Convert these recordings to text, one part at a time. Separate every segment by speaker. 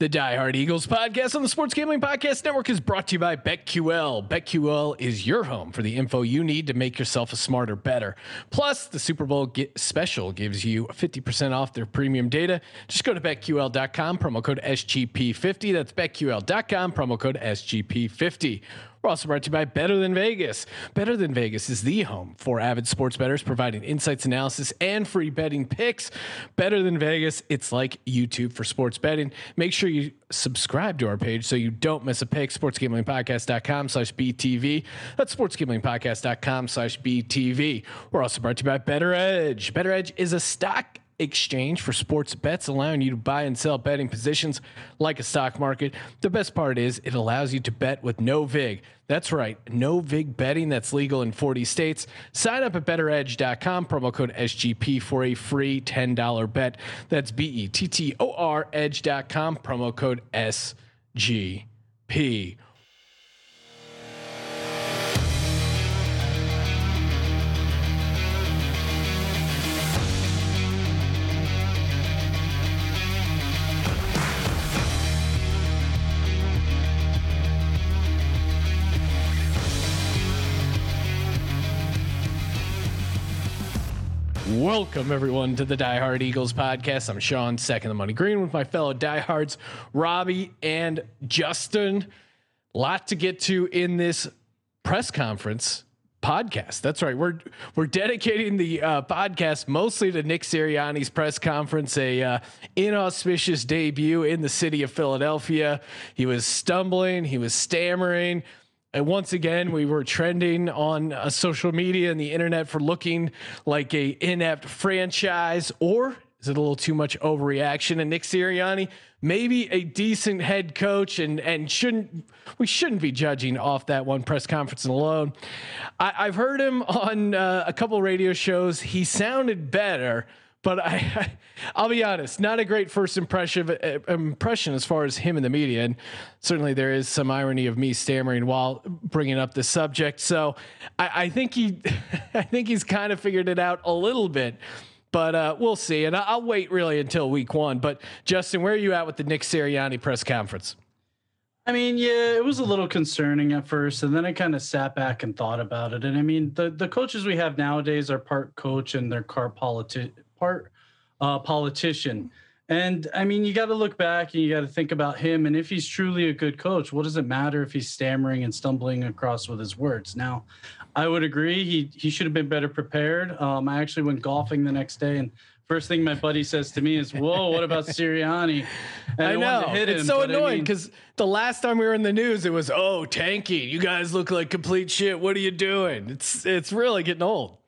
Speaker 1: The Die Hard Eagles podcast on the Sports Gambling Podcast Network is brought to you by BetQL. BetQL is your home for the info you need to make yourself a smarter, better. Plus, the Super Bowl special gives you 50% off their premium data. Just go to betql.com, promo code SGP50. That's betql.com, promo code SGP50. We're also brought to you by Better Than Vegas. Better Than Vegas is the home for avid sports bettors, providing insights, analysis, and free betting picks. Better Than Vegas, it's like YouTube for sports betting. Make sure you subscribe to our page so you don't miss a pick. SportsGamblingPodcast.com slash BTV. That's SportsGamblingPodcast.com slash BTV. We're also brought to you by Better Edge. Better Edge is a stock exchange for sports bets, allowing you to buy and sell betting positions like a stock market. The best part is it allows you to bet with no VIG. That's right, no VIG betting that's legal in 40 states. Sign up at betteredge.com, promo code SGP for a free $10 bet. That's B E T T O R edge.com, promo code SGP. Welcome, everyone, to the Die Hard Eagles podcast. I'm Sean, second the money green, with my fellow diehards, Robbie and Justin. Lot to get to in this press conference podcast. That's right. We're we're dedicating the uh, podcast mostly to Nick Sirianni's press conference, a uh, inauspicious debut in the city of Philadelphia. He was stumbling, he was stammering. And once again, we were trending on uh, social media and the internet for looking like a inept franchise, or is it a little too much overreaction? And Nick Sirianni, maybe a decent head coach, and and shouldn't we shouldn't be judging off that one press conference alone. I, have heard him on uh, a couple radio shows. He sounded better but I, I'll be honest, not a great first impression uh, impression as far as him in the media, and certainly there is some irony of me stammering while bringing up the subject. So I, I think he, I think he's kind of figured it out a little bit, but uh, we'll see. And I'll wait really until week one. But Justin, where are you at with the Nick Sirianni press conference?
Speaker 2: I mean, yeah, it was a little concerning at first, and then I kind of sat back and thought about it. And I mean, the the coaches we have nowadays are part coach and they're part politi- part uh, politician. And I mean, you got to look back and you got to think about him. And if he's truly a good coach, what does it matter if he's stammering and stumbling across with his words? Now, I would agree he he should have been better prepared. Um, I actually went golfing the next day, and first thing my buddy says to me is, "Whoa, what about Sirianni?"
Speaker 1: And I know it's so annoying because I mean, the last time we were in the news, it was, "Oh, Tanky, You guys look like complete shit. What are you doing?" It's it's really getting old.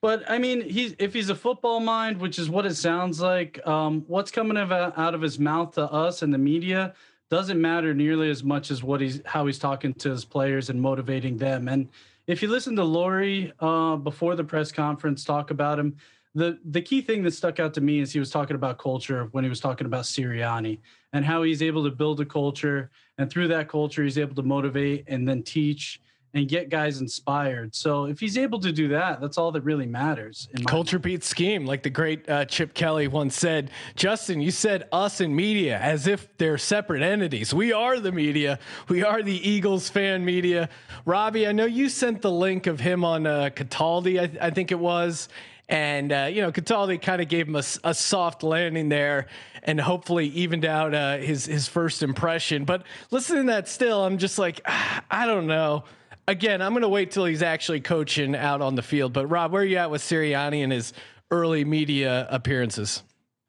Speaker 2: But I mean, he's if he's a football mind, which is what it sounds like, um, what's coming out of his mouth to us and the media doesn't matter nearly as much as what he's how he's talking to his players and motivating them. And if you listen to Lurie uh, before the press conference talk about him, the the key thing that stuck out to me is he was talking about culture when he was talking about Sirianni and how he's able to build a culture, and through that culture, he's able to motivate and then teach and get guys inspired. So if he's able to do that, that's all that really matters.
Speaker 1: Culture beats scheme, like the great uh, Chip Kelly once said. Justin, you said us and media as if they're separate entities. We are the media. We are the Eagles fan media. Robbie, I know you sent the link of him on uh, Cataldi, I, th- I think it was. And, uh, you know, Cataldi kind of gave him a, a, soft landing there and hopefully evened out uh, his, his first impression. But listening to that still, I'm just like, I don't know again, I'm going to wait till he's actually coaching out on the field. But Rob, where are you at with Sirianni and his early media appearances?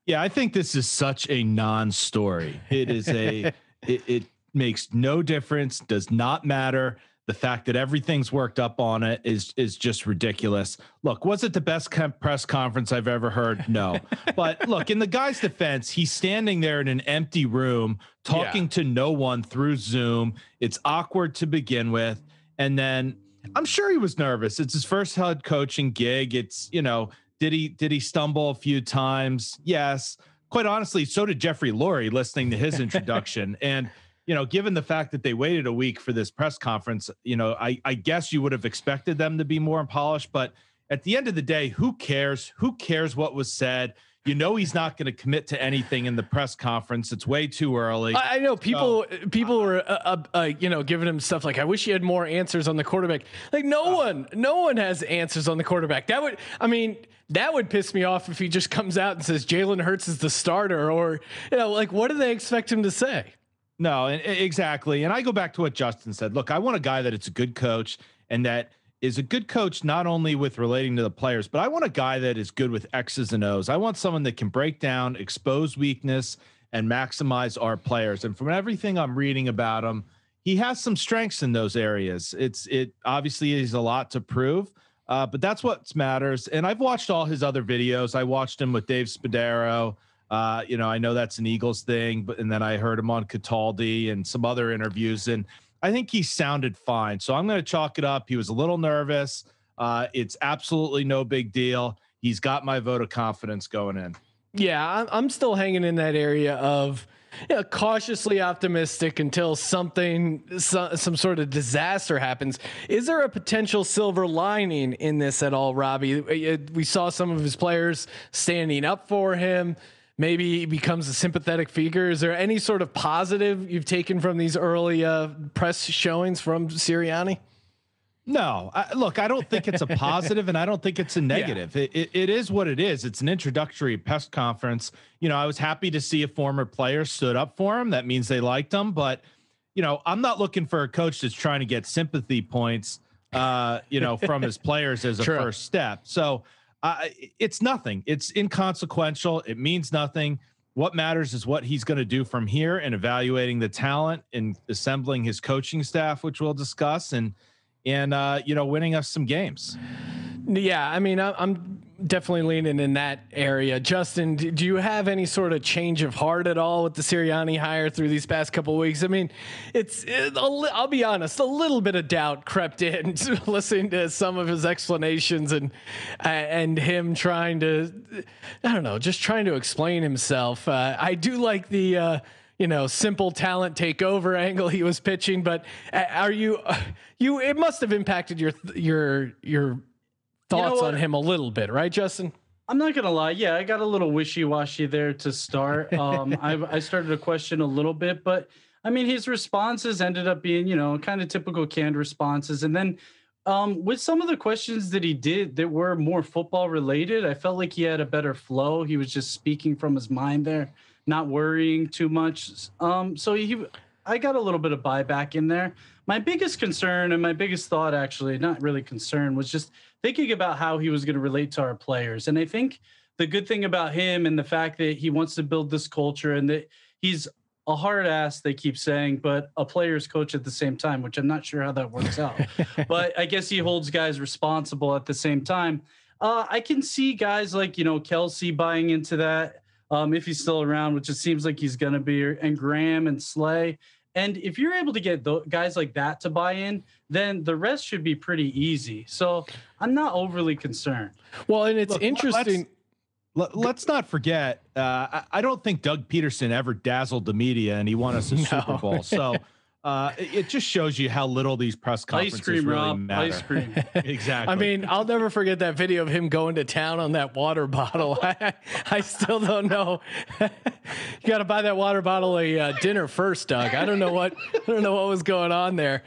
Speaker 3: Yeah, I think this is such a non-story. It is a it, it makes no difference, does not matter. The fact that everything's worked up on it is is just ridiculous. Look, was it the best press conference I've ever heard? No. but look, in the guy's defense, he's standing there in an empty room talking yeah. to no one through Zoom. It's awkward to begin with. And then I'm sure he was nervous. It's his first head coaching gig. It's, you know, did he did he stumble a few times? Yes. Quite honestly, so did Jeffrey Lurie listening to his introduction. and you know, given the fact that they waited a week for this press conference, you know, I, I guess you would have expected them to be more polished. But at the end of the day, who cares? Who cares what was said? You know he's not going to commit to anything in the press conference. It's way too early.
Speaker 1: I, I know people people were uh, uh, uh, you know giving him stuff like I wish he had more answers on the quarterback. Like no one no one has answers on the quarterback. That would I mean that would piss me off if he just comes out and says Jalen Hurts is the starter or you know like what do they expect him to say?
Speaker 3: No, and, exactly. And I go back to what Justin said. Look, I want a guy that it's a good coach and that is a good coach not only with relating to the players, but I want a guy that is good with X's and O's. I want someone that can break down, expose weakness, and maximize our players. And from everything I'm reading about him, he has some strengths in those areas. It's it obviously is a lot to prove, uh, but that's what matters. And I've watched all his other videos. I watched him with Dave Spadaro. Uh, you know, I know that's an Eagles thing, but and then I heard him on Cataldi and some other interviews, and I think he sounded fine. So I'm going to chalk it up. He was a little nervous. Uh, it's absolutely no big deal. He's got my vote of confidence going in.
Speaker 1: Yeah, I'm still hanging in that area of you know, cautiously optimistic until something, some, some sort of disaster happens. Is there a potential silver lining in this at all, Robbie? We saw some of his players standing up for him maybe he becomes a sympathetic figure. Is there any sort of positive you've taken from these early uh, press showings from Sirianni?
Speaker 3: No, I, look, I don't think it's a positive and I don't think it's a negative. Yeah. It, it, it is what it is. It's an introductory press conference. You know, I was happy to see a former player stood up for him. That means they liked him. But, you know, I'm not looking for a coach that's trying to get sympathy points, uh, you know, from his players as a True. first step. So uh, it's nothing. It's inconsequential. It means nothing. What matters is what he's going to do from here and evaluating the talent and assembling his coaching staff, which we'll discuss, and and uh, you know, winning us some games.
Speaker 1: Yeah, I mean, I'm definitely leaning in that area. Justin, do you have any sort of change of heart at all with the Sirianni hire through these past couple weeks? I mean, it's it, I'll be honest, a little bit of doubt crept in listening to some of his explanations and and him trying to, I don't know, just trying to explain himself. Uh, I do like the. Uh, you know, simple talent takeover angle he was pitching, but uh, are you you it must have impacted your your your thoughts you know on him a little bit, right, Justin?
Speaker 2: I'm not gonna lie. Yeah, I got a little wishy-washy there to start. Um, I, I started to question a little bit, but I mean, his responses ended up being, you know, kind of typical canned responses. And then um, with some of the questions that he did that were more football related, I felt like he had a better flow. He was just speaking from his mind there, not worrying too much. Um, so he, I got a little bit of buyback in there. My biggest concern and my biggest thought, actually, not really concern, was just thinking about how he was going to relate to our players. And I think the good thing about him and the fact that he wants to build this culture and that he's a hard ass, they keep saying, but a player's coach at the same time, which I'm not sure how that works out. but I guess he holds guys responsible at the same time. Uh, I can see guys like, you know, Kelce buying into that um, if he's still around, which it seems like he's going to be, and Graham and Slay. And if you're able to get guys like that to buy in, then the rest should be pretty easy. So I'm not overly concerned.
Speaker 1: Well, and it's Look, interesting.
Speaker 3: Let's, let's not forget. Uh, I, I, don't think Doug Pederson ever dazzled the media, and he won us a no. Super Bowl. So. Uh, it just shows you how little these press conferences Ice cream, really Rob. matter. Ice cream. exactly.
Speaker 1: I mean, I'll never forget that video of him going to town on that water bottle. I, I still don't know. you got to buy that water bottle a uh, dinner first, Doug. I don't know what I don't know what was going on there.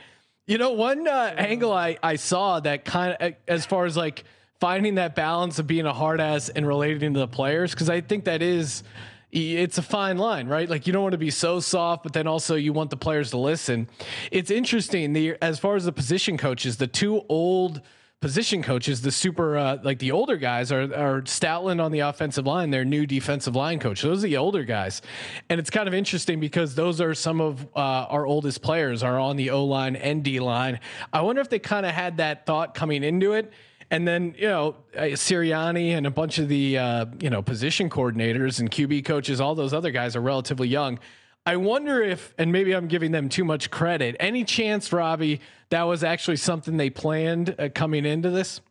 Speaker 1: You know, one uh, angle I I saw that kind of as far as like finding that balance of being a hard ass and relating to the players because I think that is it's a fine line, right? Like you don't want to be so soft, but then also you want the players to listen. It's interesting. The as far as the position coaches, the two old position coaches, the super uh, like the older guys are are Stoutland on the offensive line, their new defensive line coach. Those are the older guys, and it's kind of interesting because those are some of uh, our oldest players are on the O line and D line. I wonder if they kind of had that thought coming into it and then, you know, uh, Sirianni and a bunch of the, uh, you know, position coordinators and QB coaches, all those other guys are relatively young. I wonder if, and maybe I'm giving them too much credit, any chance, Robbie, that was actually something they planned uh, coming into this?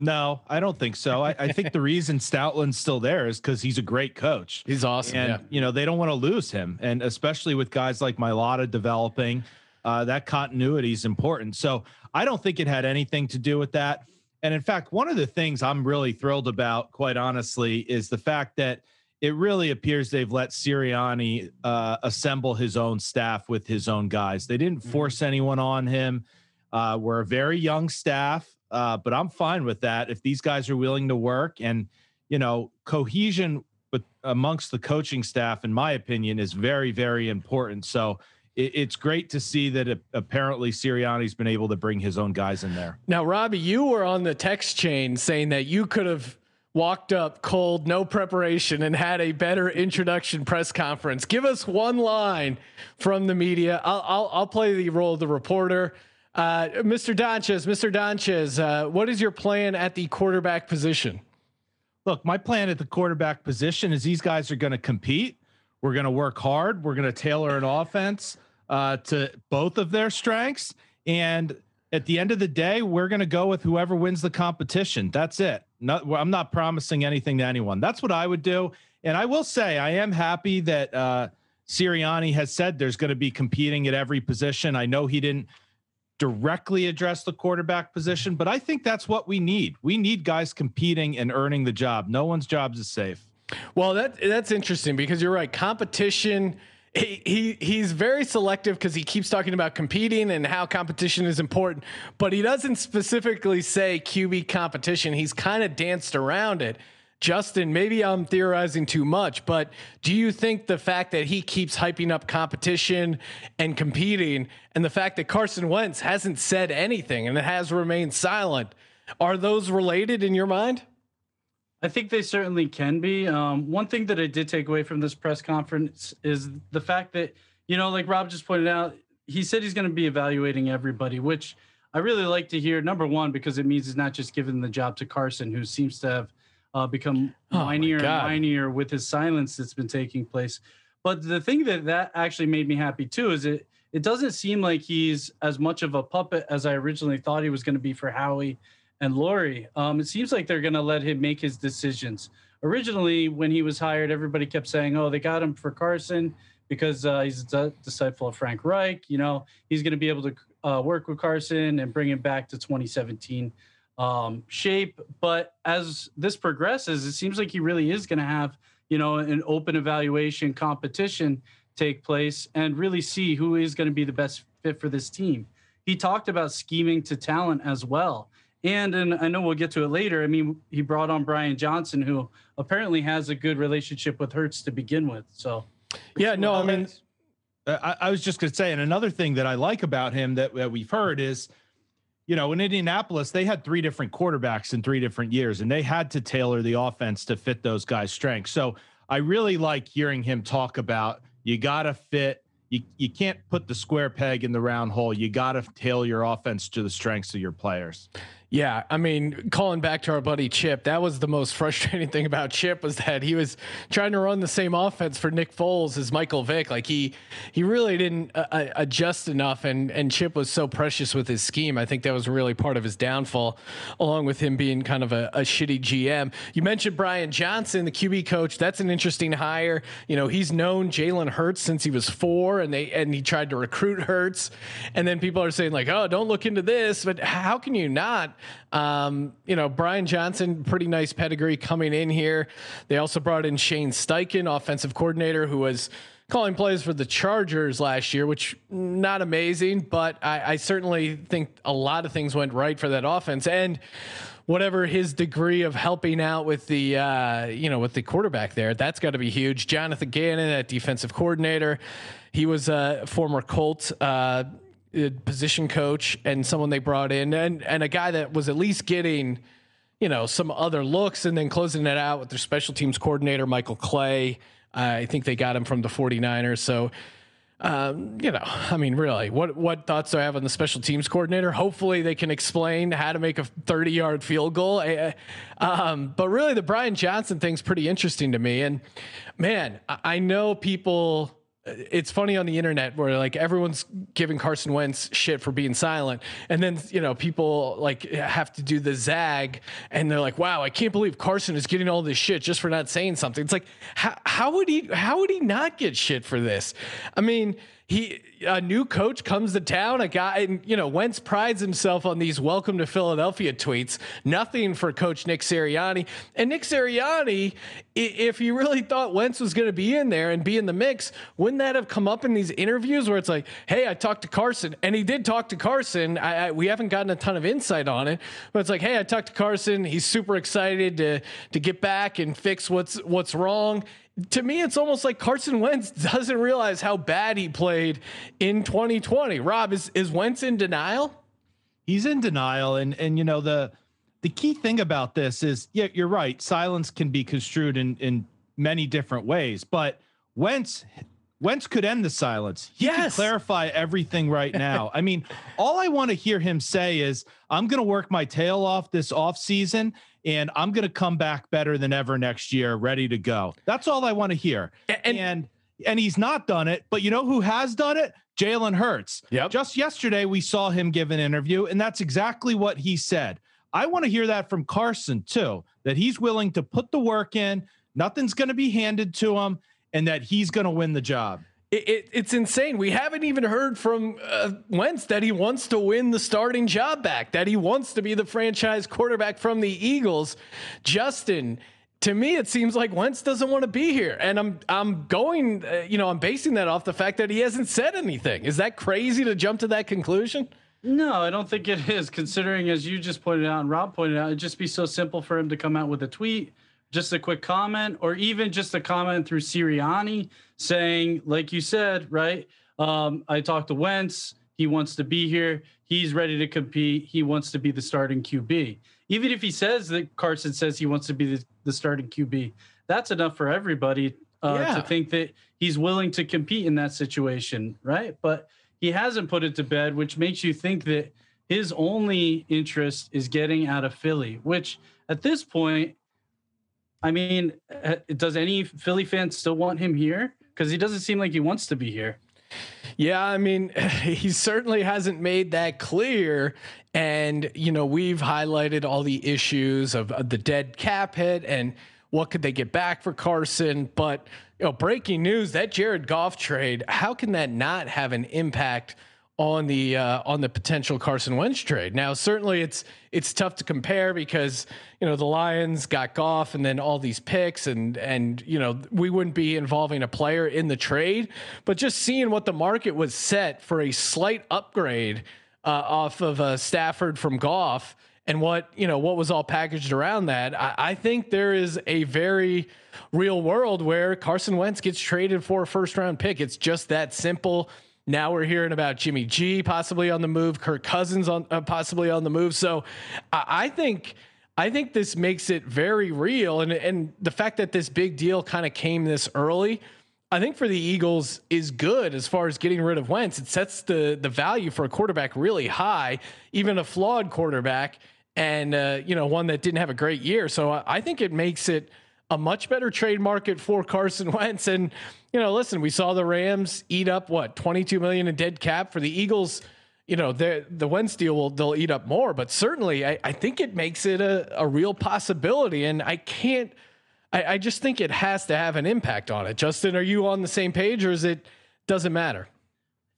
Speaker 3: No, I don't think so. I, I think the reason Stoutland's still there is because he's a great coach.
Speaker 1: He's awesome.
Speaker 3: And,
Speaker 1: yeah.
Speaker 3: you know, they don't want to lose him. And especially with guys like Mailata developing, uh, that continuity is important. So I don't think it had anything to do with that. And in fact, one of the things I'm really thrilled about, quite honestly, is the fact that it really appears they've let Sirianni uh, assemble his own staff with his own guys. They didn't force anyone on him. Uh, we're a very young staff, uh, but I'm fine with that if these guys are willing to work. And you know, cohesion with amongst the coaching staff, in my opinion, is very, very important. So it, it's great to see that it, apparently Sirianni's been able to bring his own guys in there.
Speaker 1: Now, Robbie, you were on the text chain saying that you could have walked up cold, no preparation, and had a better introduction press conference. Give us one line from the media. I'll I'll, I'll play the role of the reporter. Uh, Mr. Donchez, Mr. Donchez, uh, what is your plan at the quarterback position?
Speaker 3: Look, my plan at the quarterback position is these guys are going to compete. We're going to work hard. We're going to tailor an offense uh, to both of their strengths. And at the end of the day, we're going to go with whoever wins the competition. That's it. Not, I'm not promising anything to anyone. That's what I would do. And I will say, I am happy that uh, Sirianni has said there's going to be competing at every position. I know he didn't directly address the quarterback position, but I think that's what we need. We need guys competing and earning the job. No one's jobs is safe.
Speaker 1: Well, that that's interesting because you're right. Competition. He, he he's very selective because he keeps talking about competing and how competition is important, but he doesn't specifically say QB competition. He's kind of danced around it. Justin, maybe I'm theorizing too much, but do you think the fact that he keeps hyping up competition and competing and the fact that Carson Wentz hasn't said anything and has remained silent, are those related in your mind?
Speaker 2: I think they certainly can be. Um, one thing that I did take away from this press conference is the fact that, you know, like Rob just pointed out, he said he's going to be evaluating everybody, which I really like to hear. Number one, because it means he's not just giving the job to Carson, who seems to have uh, become oh whinier and whinier with his silence that's been taking place. But the thing that that actually made me happy too is it it doesn't seem like he's as much of a puppet as I originally thought he was going to be for Howie and Lurie. Um, it seems like they're going to let him make his decisions. Originally, when he was hired, everybody kept saying, "Oh, they got him for Carson." Because uh, he's a disciple of Frank Reich, you know, he's going to be able to uh, work with Carson and bring him back to 2017 um, shape. But as this progresses, it seems like he really is going to have, you know, an open evaluation competition take place and really see who is going to be the best fit for this team. He talked about scheming to talent as well. And, and I know we'll get to it later. I mean, he brought on Brian Johnson, who apparently has a good relationship with Hurts to begin with. So,
Speaker 1: yeah, no, I mean,
Speaker 3: I, I was just going to say, and another thing that I like about him that, that we've heard is you know, in Indianapolis, they had three different quarterbacks in three different years, and they had to tailor the offense to fit those guys' strengths. So I really like hearing him talk about you got to fit. You, you can't put the square peg in the round hole. You got to tailor your offense to the strengths of your players.
Speaker 1: Yeah, I mean, calling back to our buddy Chip, that was the most frustrating thing about Chip was that he was trying to run the same offense for Nick Foles as Michael Vick. Like he he really didn't uh, uh, adjust enough, and and Chip was so precious with his scheme. I think that was really part of his downfall, along with him being kind of a, a shitty GM. You mentioned Brian Johnson, the QB coach. That's an interesting hire. You know, he's known Jalen Hurts since he was four, and they and he tried to recruit Hurts, and then people are saying like, oh, don't look into this, but how can you not? Um, you know, Brian Johnson, pretty nice pedigree coming in here. They also brought in Shane Steichen, offensive coordinator, who was calling plays for the Chargers last year, which not amazing, but I, I certainly think a lot of things went right for that offense. And whatever his degree of helping out with the uh, you know with the quarterback there, that's got to be huge. Jonathan Gannon, that defensive coordinator, he was a former Colt. Uh, position coach and someone they brought in and and a guy that was at least getting you know some other looks and then closing it out with their special teams coordinator Michael Clay. I think they got him from the 49ers. So um, you know, I mean, really, what what thoughts do I have on the special teams coordinator? Hopefully, they can explain how to make a 30 yard field goal. Um, but really, the Brian Johnson thing's pretty interesting to me. And man, I know people it's funny on the internet where like everyone's giving Carson Wentz shit for being silent, and then you know people like have to do the zag, and they're like, "Wow, I can't believe Carson is getting all this shit just for not saying something." It's like, how, how would he how would he not get shit for this? I mean, he a new coach comes to town, a guy, and you know Wentz prides himself on these "Welcome to Philadelphia" tweets. Nothing for Coach Nick Sirianni, and Nick Sirianni, if he really thought Wentz was going to be in there and be in the mix, wouldn't that have come up in these interviews where it's like, "Hey, I talked to Carson," and he did talk to Carson. I, I, we haven't gotten a ton of insight on it, but it's like, "Hey, I talked to Carson. He's super excited to to get back and fix what's what's wrong." To me, it's almost like Carson Wentz doesn't realize how bad he played in 2020. Rob, is is Wentz in denial?
Speaker 3: He's in denial, and and you know the the key thing about this is, yeah, you're right. Silence can be construed in in many different ways, but Wentz Wentz could end the silence. He yes. could clarify everything right now. I mean, all I want to hear him say is, I'm going to work my tail off this offseason and I'm going to come back better than ever next year, ready to go. That's all I want to hear. And, and and he's not done it, but you know who has done it? Jalen Hurts.
Speaker 1: Yep.
Speaker 3: Just yesterday we saw him give an interview, and that's exactly what he said. I want to hear that from Carson too, that he's willing to put the work in, nothing's going to be handed to him, and that he's going to win the job
Speaker 1: it, it, it's insane. We haven't even heard from uh, Wentz that he wants to win the starting job back, that he wants to be the franchise quarterback from the Eagles. Justin, to me, it seems like Wentz doesn't want to be here, and I'm I'm going, uh, you know, I'm basing that off the fact that he hasn't said anything. Is that crazy to jump to that conclusion?
Speaker 2: No, I don't think it is. Considering, as you just pointed out and Rob pointed out, it'd just be so simple for him to come out with a tweet just a quick comment or even just a comment through Sirianni saying, like you said, right? Um, I talked to Wentz. He wants to be here. He's ready to compete. He wants to be the starting QB. Even if he says that Carson says he wants to be the, the starting QB, that's enough for everybody uh, yeah. to think that he's willing to compete in that situation, right? But he hasn't put it to bed, which makes you think that his only interest is getting out of Philly, which at this point I mean, uh, does any Philly fan still want him here? Because he doesn't seem like he wants to be here.
Speaker 1: Yeah, I mean, he certainly hasn't made that clear. And, you know, we've highlighted all the issues of, of the dead cap hit and what could they get back for Carson. But, you know, breaking news that Jared Goff trade, how can that not have an impact? On the uh, on the potential Carson Wentz trade. Now, certainly it's it's tough to compare because you know the Lions got Goff and then all these picks and and you know we wouldn't be involving a player in the trade, but just seeing what the market was set for a slight upgrade uh, off of uh, Stafford from Goff and what you know what was all packaged around that. I, I think there is a very real world where Carson Wentz gets traded for a first round pick. It's just that simple. Now we're hearing about Jimmy G possibly on the move, Kirk Cousins on uh, possibly on the move. So I, I think I think this makes it very real, and and the fact that this big deal kind of came this early. I think for the Eagles is good as far as getting rid of Wentz. It sets the the value for a quarterback really high, even a flawed quarterback, and uh, you know one that didn't have a great year. So I, I think it makes it a much better trade market for Carson Wentz. And you know, listen, we saw the Rams eat up what 22 million in dead cap for the Eagles. You know, the the Wentz deal will they'll eat up more, but certainly I, I think it makes it a, a real possibility. And I can't I, I just think it has to have an impact on it. Justin, are you on the same page or is it doesn't matter?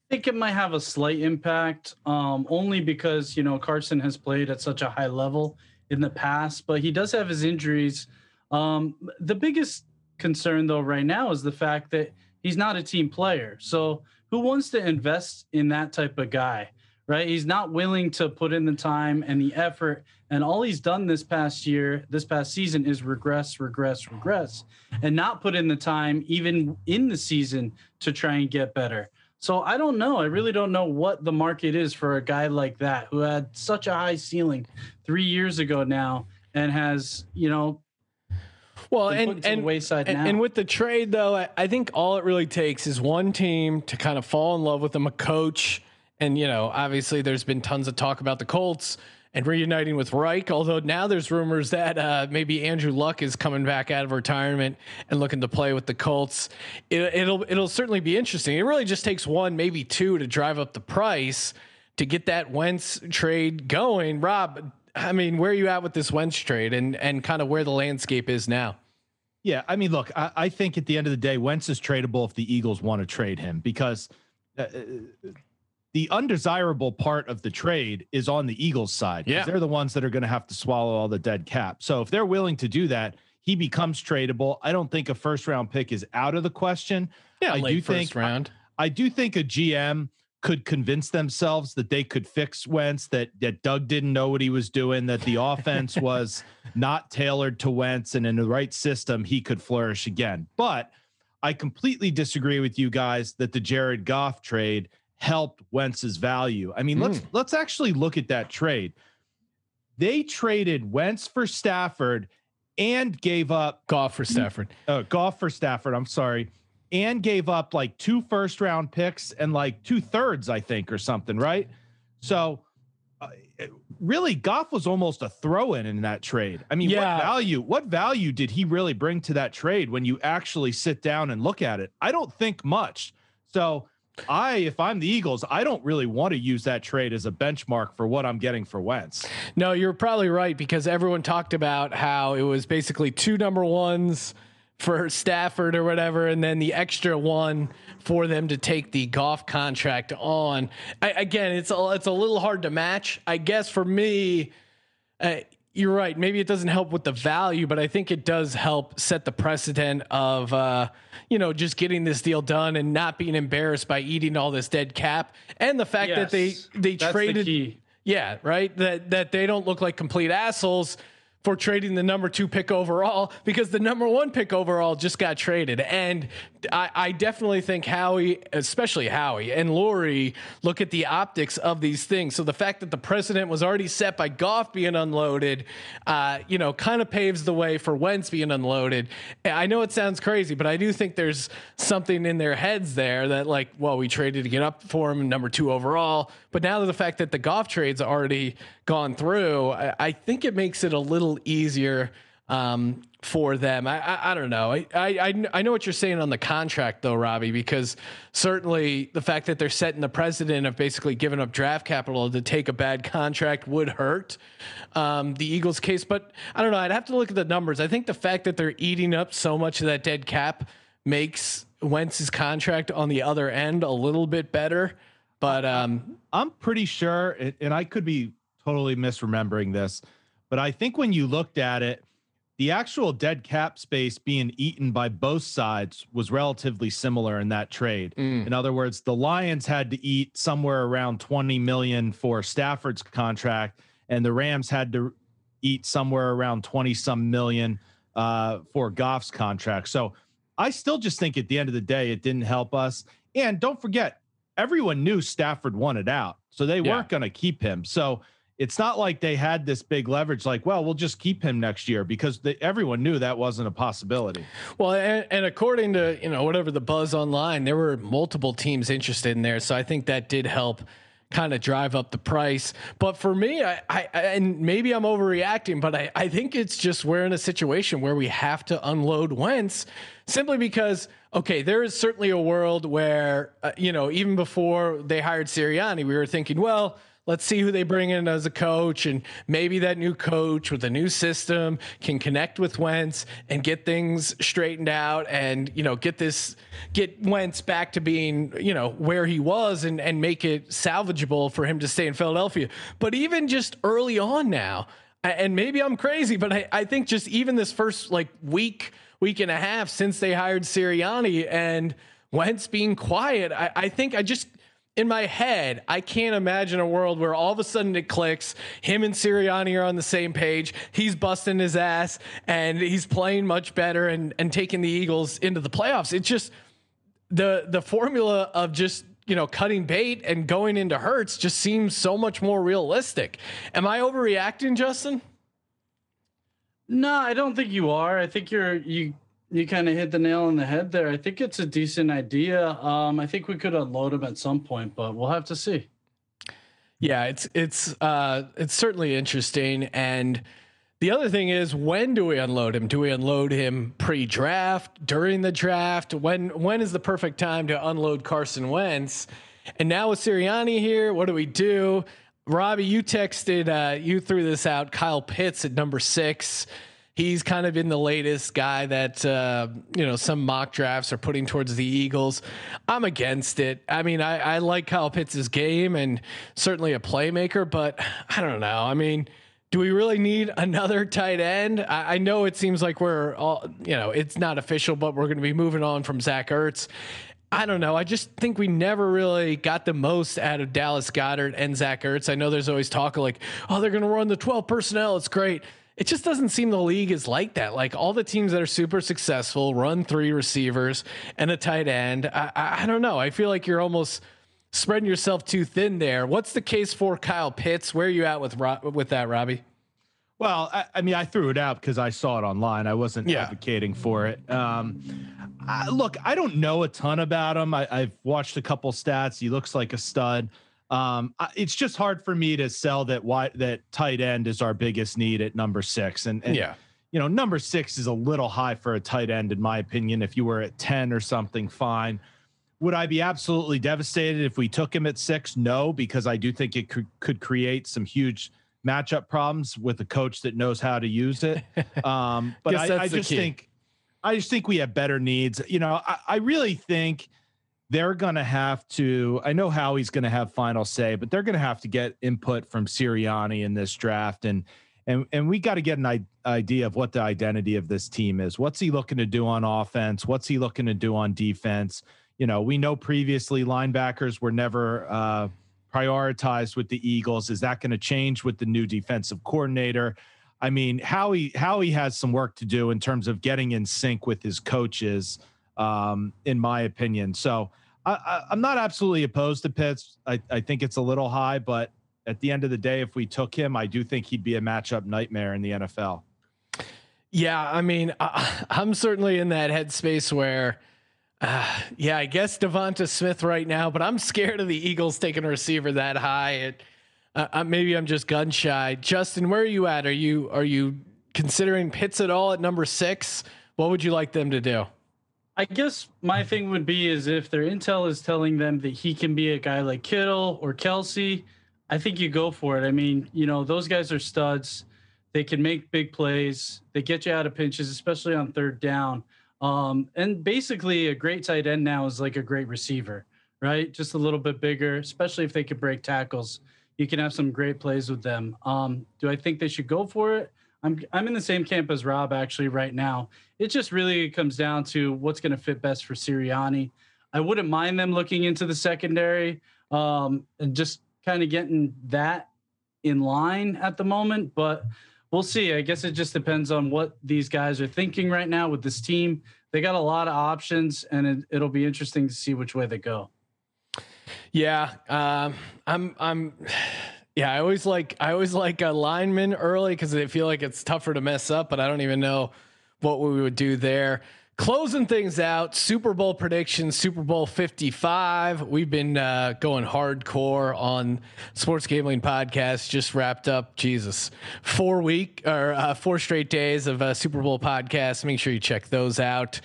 Speaker 2: I think it might have a slight impact, um, only because you know Carson has played at such a high level in the past, but he does have his injuries. Um, the biggest concern though right now is the fact that he's not a team player. So who wants to invest in that type of guy? Right? He's not willing to put in the time and the effort. And all he's done this past year, this past season, is regress, regress, regress, and not put in the time even in the season to try and get better. So I don't know. I really don't know what the market is for a guy like that who had such a high ceiling three years ago now and has, you know,
Speaker 1: well, and and,
Speaker 2: wayside
Speaker 1: and, and, with the trade though, I, I, think all it really takes is one team to kind of fall in love with them, a coach, and you know, obviously there's been tons of talk about the Colts and reuniting with Reich. Although now there's rumors that uh, maybe Andrew Luck is coming back out of retirement and looking to play with the Colts. It, it'll it'll certainly be interesting. It really just takes one, maybe two, to drive up the price to get that Wentz trade going. Rob, I mean, where are you at with this Wentz trade and and kind of where the landscape is now?
Speaker 3: Yeah, I mean, look, I, I, think at the end of the day, Wentz is tradable if the Eagles want to trade him because uh, the undesirable part of the trade is on the Eagles side.
Speaker 1: Yeah.
Speaker 3: They're the ones that are going to have to swallow all the dead cap. So if they're willing to do that, he becomes tradable. I don't think a first round pick is out of the question.
Speaker 1: Yeah,
Speaker 3: I do
Speaker 1: first
Speaker 3: think
Speaker 1: round.
Speaker 3: I do think a GM could convince themselves that they could fix Wentz, that that Doug didn't know what he was doing, that the offense was not tailored to Wentz, and in the right system, he could flourish again. But I completely disagree with you guys that the Jared Goff trade helped Wentz's value. I mean, let's let's actually look at that trade. They traded Wentz for Stafford and gave up
Speaker 1: Goff for Stafford.
Speaker 3: uh, Goff for Stafford. I'm sorry, and gave up like two first round picks and like two thirds, I think, or something, right? So, uh, really, Goff was almost a throw in in that trade. I mean,
Speaker 1: Yeah.
Speaker 3: what value? What value did he really bring to that trade when you actually sit down and look at it? I don't think much. So. I, if I'm the Eagles, I don't really want to use that trade as a benchmark for what I'm getting for Wentz.
Speaker 1: No, you're probably right because everyone talked about how it was basically two number ones for Stafford or whatever, and then the extra one for them to take the Goff contract on. I, again, it's a, it's a little hard to match. I guess for me, uh, you're right. Maybe it doesn't help with the value, but I think it does help set the precedent of, uh, you know, just getting this deal done and not being embarrassed by eating all this dead cap, and the fact that they they
Speaker 2: the
Speaker 1: traded.
Speaker 2: key.
Speaker 1: Yeah, right. That that they don't look like complete assholes for trading the number two pick overall because the number one pick overall just got traded. And I, I definitely think Howie, especially Howie and Lurie, look at the optics of these things. So the fact that the precedent was already set by Goff being unloaded, uh, you know, kind of paves the way for Wentz being unloaded. I know it sounds crazy, but I do think there's something in their heads there that like, well, we traded to get up for him, number two overall. But now that the fact that the Goff trade's already gone through, I, I think it makes it a little easier um, for them. I, I, I don't know. I, I, I know what you're saying on the contract though, Robbie, because certainly the fact that they're setting the precedent of basically giving up draft capital to take a bad contract would hurt um, the Eagles case. But I don't know. I'd have to look at the numbers. I think the fact that they're eating up so much of that dead cap makes Wentz's contract on the other end a little bit better. But um,
Speaker 3: I'm pretty sure, and I could be totally misremembering this, but I think when you looked at it, the actual dead cap space being eaten by both sides was relatively similar in that trade.
Speaker 1: Mm.
Speaker 3: In other words, the Lions had to eat somewhere around 20 million for Stafford's contract, and the Rams had to eat somewhere around 20 some million uh, for Goff's contract. So I still just think at the end of the day, it didn't help us. And don't forget, everyone knew Stafford wanted out, so they
Speaker 1: Yeah.
Speaker 3: weren't going to keep him. So it's not like they had this big leverage, like, well, we'll just keep him next year because they, everyone knew that wasn't a possibility.
Speaker 1: Well, and, and according to you know whatever the buzz online, there were multiple teams interested in there, so I think that did help kind of drive up the price. But for me, I, I I- and maybe I'm overreacting, but I, I think it's just we're in a situation where we have to unload Wentz simply because okay, there is certainly a world where uh, you know even before they hired Sirianni, we were thinking, well. Let's see who they bring in as a coach, and maybe that new coach with a new system can connect with Wentz and get things straightened out, and you know get this get Wentz back to being you know where he was, and and make it salvageable for him to stay in Philadelphia. But even just early on now, and maybe I'm crazy, but I, I think just even this first like week, week and a half since they hired Sirianni and Wentz being quiet, I, I think I just in my head, I can't imagine a world where all of a sudden it clicks. Him and Sirianni are on the same page. He's busting his ass and he's playing much better and, and taking the Eagles into the playoffs. It's just the the formula of just you know cutting bait and going into Hurts just seems so much more realistic. Am I overreacting, Justin?
Speaker 2: No, I don't think you are. I think you're you you kind of hit the nail on the head there. I think it's a decent idea. Um, I think we could unload him at some point, but we'll have to see.
Speaker 1: Yeah, it's it's uh it's certainly interesting and the other thing is when do we unload him? Do we unload him pre-draft, during the draft? When when is the perfect time to unload Carson Wentz? And now with Sirianni here, what do we do? Robbie, you texted uh you threw this out Kyle Pitts at number 6. He's kind of in the latest guy that uh, you know some mock drafts are putting towards the Eagles. I'm against it. I mean, I, I like Kyle Pitts' game and certainly a playmaker, but I don't know. I mean, do we really need another tight end? I, I know it seems like we're all you know it's not official, but we're going to be moving on from Zach Ertz. I don't know. I just think we never really got the most out of Dallas Goedert and Zach Ertz. I know there's always talk of like, oh, they're going to run the 12 personnel. It's great. It just doesn't seem the league is like that. Like all the teams that are super successful run three receivers and a tight end. I, I, I don't know. I feel like you're almost spreading yourself too thin there. What's the case for Kyle Pitts? Where are you at with with that, Robbie?
Speaker 3: Well, I, I, mean, I threw it out because I saw it online. I wasn't yeah. advocating for it. Um, I, look, I don't know a ton about him. I, have watched a couple stats. He looks like a stud. Um, it's just hard for me to sell that why that tight end is our biggest need at number six. And, and yeah, you know, number six is a little high for a tight end, in my opinion. If you were at 10 or something, fine. Would I be absolutely devastated if we took him at six? No, because I do think it could, could create some huge – matchup problems with a coach that knows how to use it. Um, but I, I just think I just think we have better needs. You know, I, I really think they're going to have to. I know Howie's going to have final say, but they're going to have to get input from Sirianni in this draft, and and and we got to get an idea of what the identity of this team is. What's he looking to do on offense? What's he looking to do on defense? You know, we know previously linebackers were never. Uh, prioritized with the Eagles. Is that going to change with the new defensive coordinator? I mean, Howie Howie has some work to do in terms of getting in sync with his coaches, um, in my opinion. So I, am not absolutely opposed to Pitts. I, I think it's a little high, but at the end of the day, if we took him, I do think he'd be a matchup nightmare in the NFL.
Speaker 1: Yeah, I mean, I, I'm certainly in that headspace where uh, yeah, I guess Devonta Smith right now, but I'm scared of the Eagles taking a receiver that high. It, uh, uh, maybe I'm just gun shy. Justin, where are you at? Are you are you considering Pitts at all at number six? What would you like them to do?
Speaker 2: I guess my thing would be is if their intel is telling them that he can be a guy like Kittle or Kelce, I think you go for it. I mean, you know, those guys are studs. They can make big plays. They get you out of pinches, especially on third down. Um, and basically, a great tight end now is like a great receiver, right? Just a little bit bigger, especially if they could break tackles. You can have some great plays with them. Um, do I think they should go for it? I'm I'm in the same camp as Rob actually right now. It just really comes down to what's going to fit best for Sirianni. I wouldn't mind them looking into the secondary um, and just kind of getting that in line at the moment, but we'll see. I guess it just depends on what these guys are thinking right now with this team. They got a lot of options, and it, will be interesting to see which way they go.
Speaker 1: Yeah, um, I'm. I'm. Yeah, I always like. I always like a lineman early because they feel like it's tougher to mess up. But I don't even know what we would do there. Closing things out, Super Bowl predictions, Super Bowl 55. We've been uh, going hardcore on Sports Gambling Podcast. Just wrapped up, Jesus, four week or uh, four straight days of uh, Super Bowl podcast. Make sure you check those out.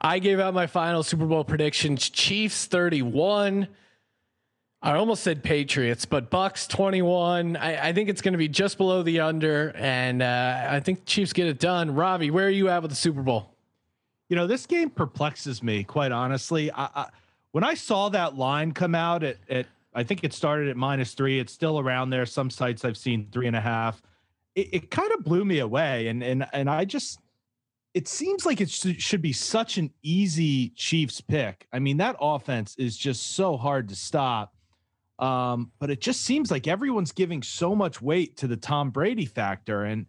Speaker 1: I gave out my final Super Bowl predictions: Chiefs 31. I almost said Patriots, but Bucks 21. I, I think it's going to be just below the under, and uh, I think Chiefs get it done. Robbie, where are you at with the Super Bowl?
Speaker 3: You know, this game perplexes me, quite honestly. I, I, when I saw that line come out at, at, I think it started at minus three. It's still around there. Some sites I've seen three and a half. It, it kind of blew me away, and and and I just, it seems like it sh- should be such an easy Chiefs pick. I mean, that offense is just so hard to stop. Um, but it just seems like everyone's giving so much weight to the Tom Brady factor, and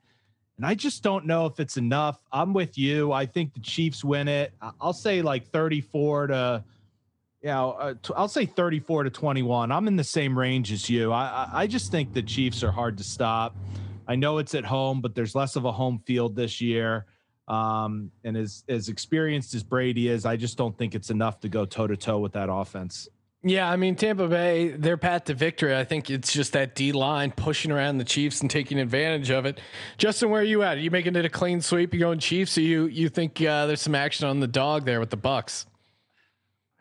Speaker 3: and I just don't know if it's enough. I'm with you. I think the Chiefs win it. I'll say like 34 to, you know, uh, I'll say 34 to 21. I'm in the same range as you. I, I just think the Chiefs are hard to stop. I know it's at home, but there's less of a home field this year. Um, and as as experienced as Brady is, I just don't think it's enough to go toe to toe with that offense.
Speaker 1: Yeah, I mean Tampa Bay, their path to victory. I think it's just that D line pushing around the Chiefs and taking advantage of it. Justin, where are you at? Are you making it a clean sweep? You going Chiefs, or you you think uh, there's some action on the dog there with the Bucks?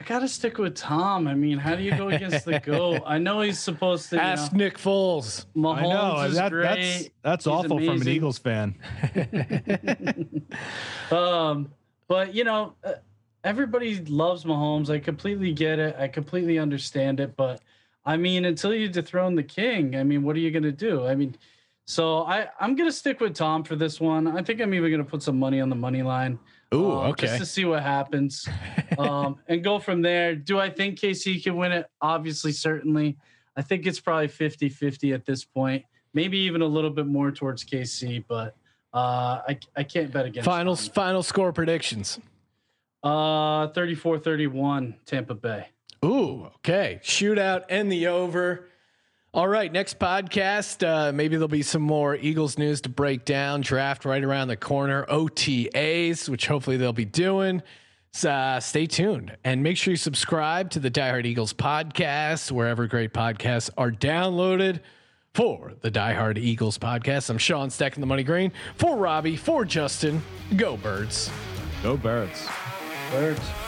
Speaker 2: I gotta stick with Tom. I mean, how do you go against the goat? I know he's supposed to. You
Speaker 1: Ask
Speaker 2: know,
Speaker 1: Nick Foles.
Speaker 2: Mahomes
Speaker 3: I know
Speaker 2: is
Speaker 3: that,
Speaker 2: great.
Speaker 3: that's that's
Speaker 2: He's
Speaker 3: awful from an. Eagles fan.
Speaker 2: Um, but you know, uh, everybody loves Mahomes. I completely get it. I completely understand it. But I mean, until you dethrone the king, I mean, what are you gonna do? I mean, so I I'm gonna stick with Tom for this one. I think I'm even gonna put some money on the money line.
Speaker 1: Ooh,
Speaker 2: um,
Speaker 1: okay.
Speaker 2: Just to see what happens, um, and go from there. Do I think KC can win it? Obviously, certainly. I think it's probably 50-50 at this point. Maybe even a little bit more towards KC, but uh, I I can't bet against.
Speaker 1: Final final score predictions.
Speaker 2: Uh, 34-31, Tampa Bay.
Speaker 1: Ooh, okay. Shootout and the over. All right, next podcast. Uh, maybe there'll be some more Eagles news to break down. Draft right around the corner. OTAs, which hopefully they'll be doing. So, uh, stay tuned and make sure you subscribe to the Die Hard Eagles podcast wherever great podcasts are downloaded. For the Die Hard Eagles podcast, I'm Sean Stacking the Money Green. For Robbie, for Justin, go Birds.
Speaker 3: Go Birds.
Speaker 2: Birds.